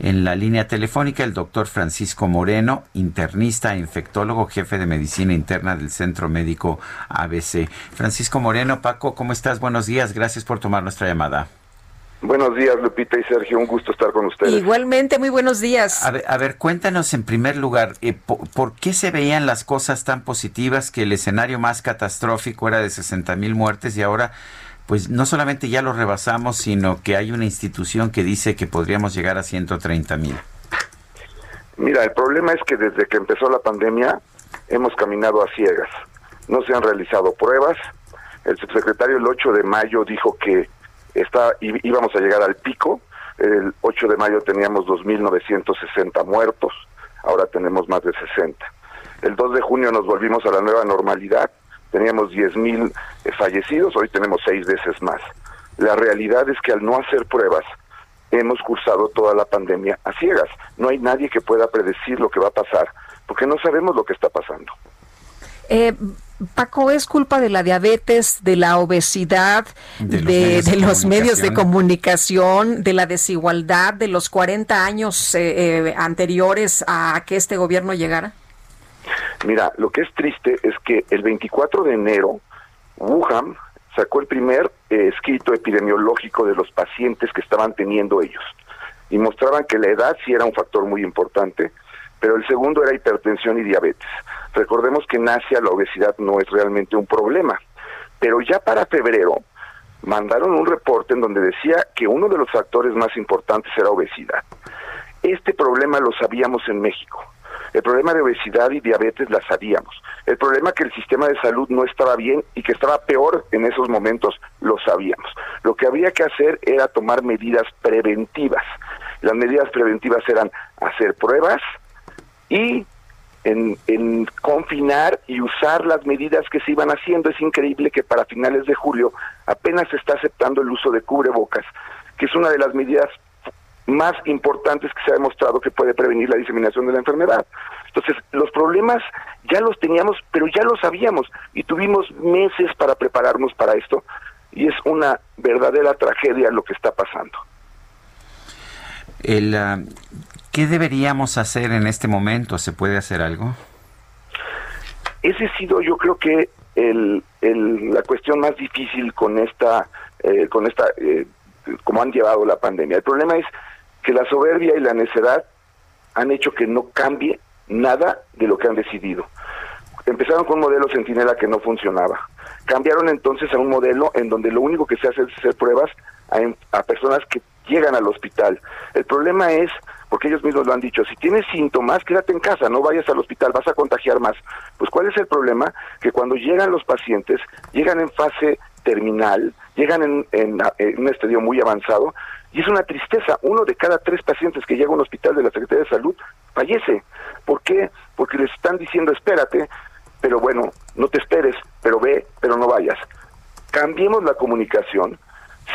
En la línea telefónica, el doctor Francisco Moreno, internista e infectólogo, jefe de medicina interna del Centro Médico ABC. Francisco Moreno, Paco, ¿cómo estás? Buenos días, gracias por tomar nuestra llamada. Buenos días, Lupita y Sergio. Un gusto estar con ustedes. Igualmente, muy buenos días. A ver, a ver cuéntanos en primer lugar, eh, por, qué se veían las cosas tan positivas que el escenario más catastrófico era de 60 mil muertes y ahora, pues no solamente ya lo rebasamos, sino que hay una institución que dice que podríamos llegar a 130 mil? Mira, el problema es que desde que empezó la pandemia hemos caminado a ciegas. No se han realizado pruebas. El subsecretario el 8 de mayo dijo que está, íbamos a llegar al pico. El 8 de mayo teníamos 2.960 muertos, ahora tenemos más de 60. El 2 de junio nos volvimos a la nueva normalidad, teníamos 10.000 eh, fallecidos, hoy tenemos seis veces más. La realidad es que al no hacer pruebas, hemos cursado toda la pandemia a ciegas. No hay nadie que pueda predecir lo que va a pasar, porque no sabemos lo que está pasando. Eh, Paco, ¿es culpa de la diabetes, de la obesidad, de los, medios, de comunicación, de la desigualdad, de los 40 años eh, eh, anteriores a que este gobierno llegara? Mira, lo que es triste es que el 24 de enero, Wuhan sacó el primer eh, escrito epidemiológico de los pacientes que estaban teniendo ellos y mostraban que la edad sí era un factor muy importante, pero el segundo era hipertensión y diabetes. Recordemos que en Asia la obesidad no es realmente un problema, pero ya para febrero mandaron un reporte en donde decía que uno de los factores más importantes era obesidad. Este problema lo sabíamos en México. El problema de obesidad y diabetes la sabíamos. El problema que el sistema de salud no estaba bien y que estaba peor en esos momentos lo sabíamos. Lo que había que hacer era tomar medidas preventivas. Las medidas preventivas eran hacer pruebas, y en, confinar y usar las medidas que se iban haciendo. Es increíble que para finales de julio apenas se está aceptando el uso de cubrebocas, que es una de las medidas más importantes que se ha demostrado que puede prevenir la diseminación de la enfermedad. Entonces, los problemas ya los teníamos, pero ya los sabíamos y tuvimos meses para prepararnos para esto y es una verdadera tragedia lo que está pasando. El, ah, ¿Qué deberíamos hacer en este momento? ¿Se puede hacer algo? Ese ha sido, yo creo que el, la cuestión más difícil con esta, eh, con esta, eh, como han llevado la pandemia. El problema es que la soberbia y la necedad han hecho que no cambie nada de lo que han decidido. Empezaron con un modelo centinela que no funcionaba. Cambiaron entonces a un modelo en donde lo único que se hace es hacer pruebas a personas que llegan al hospital. El problema es porque ellos mismos lo han dicho, si tienes síntomas, quédate en casa, no vayas al hospital, vas a contagiar más. Pues ¿cuál es el problema? Que cuando llegan los pacientes, llegan en fase terminal, llegan en, en, un estadio muy avanzado, y es una tristeza, uno de cada tres pacientes que llega a un hospital de la Secretaría de Salud fallece. ¿Por qué? Porque les están diciendo, espérate, pero bueno, no te esperes, pero ve, pero no vayas. Cambiemos la comunicación,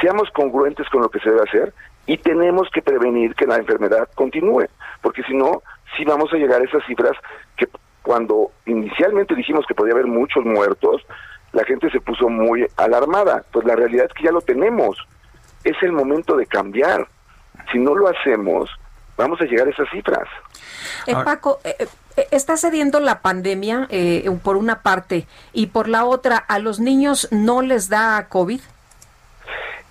seamos congruentes con lo que se debe hacer y tenemos que prevenir que la enfermedad continúe, porque si no, sí vamos a llegar a esas cifras que cuando inicialmente dijimos que podía haber muchos muertos, la gente se puso muy alarmada. Pues la realidad es que ya lo tenemos. Es el momento de cambiar. Si no lo hacemos, vamos a llegar a esas cifras. Eh, Paco, eh, eh, está cediendo la pandemia por una parte y por la otra, ¿a los niños no les da COVID?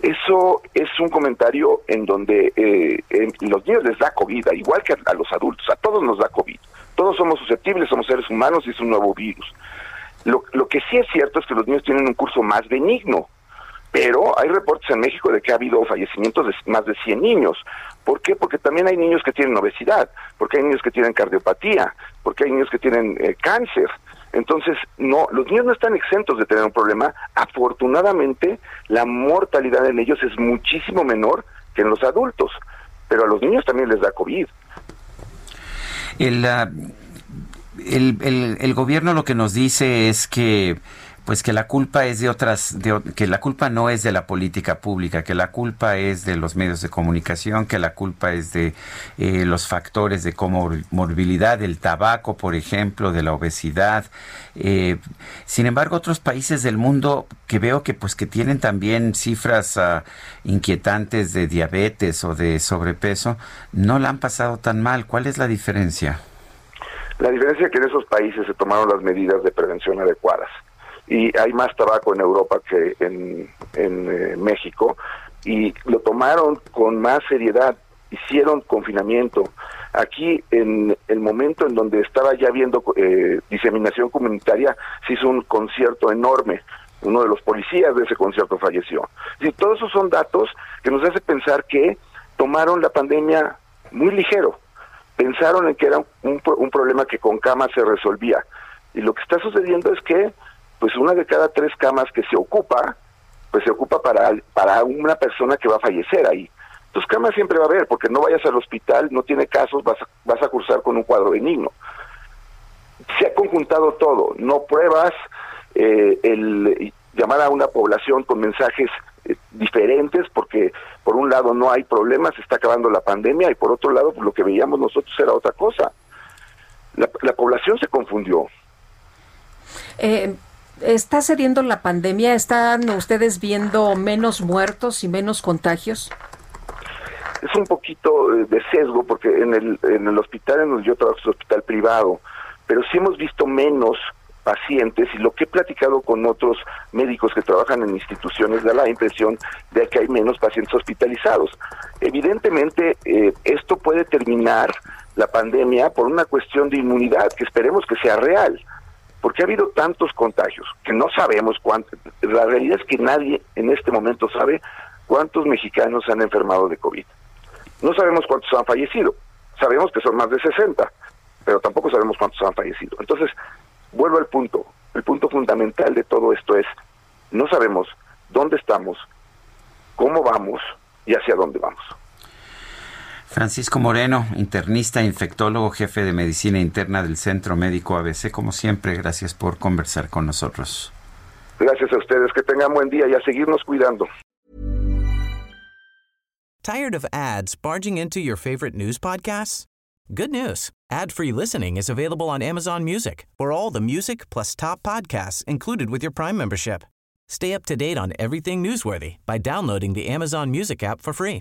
Eso es un comentario en donde eh, los niños les da COVID, igual que a, los adultos, a todos nos da COVID. Todos somos susceptibles, somos seres humanos y es un nuevo virus. Lo, lo que sí es cierto es que los niños tienen un curso más benigno, pero hay reportes en México de que ha habido fallecimientos de más de 100 niños. ¿Por qué? Porque también hay niños que tienen obesidad, porque hay niños que tienen cardiopatía, porque hay niños que tienen eh, cáncer. Entonces, no, los niños no están exentos de tener un problema. Afortunadamente, la mortalidad en ellos es muchísimo menor que en los adultos, pero a los niños también les da COVID. El, ah, el, el, el gobierno lo que nos dice es que pues que la culpa es de otras, que la culpa no es de la política pública, que la culpa es de los medios de comunicación, que la culpa es de eh, los factores de comorbilidad, del tabaco, por ejemplo, de la obesidad. Eh, sin embargo, otros países del mundo que veo que pues que tienen también cifras ah, inquietantes de diabetes o de sobrepeso, no la han pasado tan mal. ¿Cuál es la diferencia? La diferencia es que en esos países se tomaron las medidas de prevención adecuadas y hay más tabaco en Europa que en, eh, México y lo tomaron con más seriedad, hicieron confinamiento. Aquí, en el momento en donde estaba ya viendo eh, diseminación comunitaria, se hizo un concierto enorme. Uno de los policías de ese concierto falleció. Y todos esos son datos que nos hace pensar que tomaron la pandemia muy ligero. Pensaron en que era un, un problema que con camas se resolvía. Y lo que está sucediendo es que pues una de cada tres camas que se ocupa, pues se ocupa para, para una persona que va a fallecer ahí. Entonces camas siempre va a haber, porque no vayas al hospital, no tiene casos, vas a, vas a cursar con un cuadro benigno. Se ha conjuntado todo, no pruebas, eh, el llamar a una población con mensajes eh, diferentes, porque por un lado no hay problemas, se está acabando la pandemia, y por otro lado pues, lo que veíamos nosotros era otra cosa. La, la población se confundió. Eh, ¿Está cediendo la pandemia? ¿Están ustedes viendo menos muertos y menos contagios? Es un poquito eh, de sesgo porque en el, en el hospital en donde yo trabajo es un hospital privado, pero sí hemos visto menos pacientes y lo que he platicado con otros médicos que trabajan en instituciones da la impresión de que hay menos pacientes hospitalizados. Evidentemente, eh, esto puede terminar la pandemia por una cuestión de inmunidad que esperemos que sea real porque ha habido tantos contagios que no sabemos cuántos. La realidad es que nadie en este momento sabe cuántos mexicanos han enfermado de COVID. No sabemos cuántos han fallecido. Sabemos que son más de 60, pero tampoco sabemos cuántos han fallecido. Entonces, vuelvo al punto. El punto fundamental de todo esto es, no sabemos dónde estamos, cómo vamos y hacia dónde vamos. Francisco Moreno, internista, infectólogo, jefe de medicina interna del Centro Médico ABC, como siempre, gracias por conversar con nosotros. Gracias a ustedes, que tengan buen día y a seguirnos cuidando. Tired of ads barging into your favorite news podcasts? Good news. Ad-free listening is available on Amazon Music. For all the music plus top podcasts included with your Prime membership. Stay up to date on everything newsworthy by downloading the Amazon Music app for free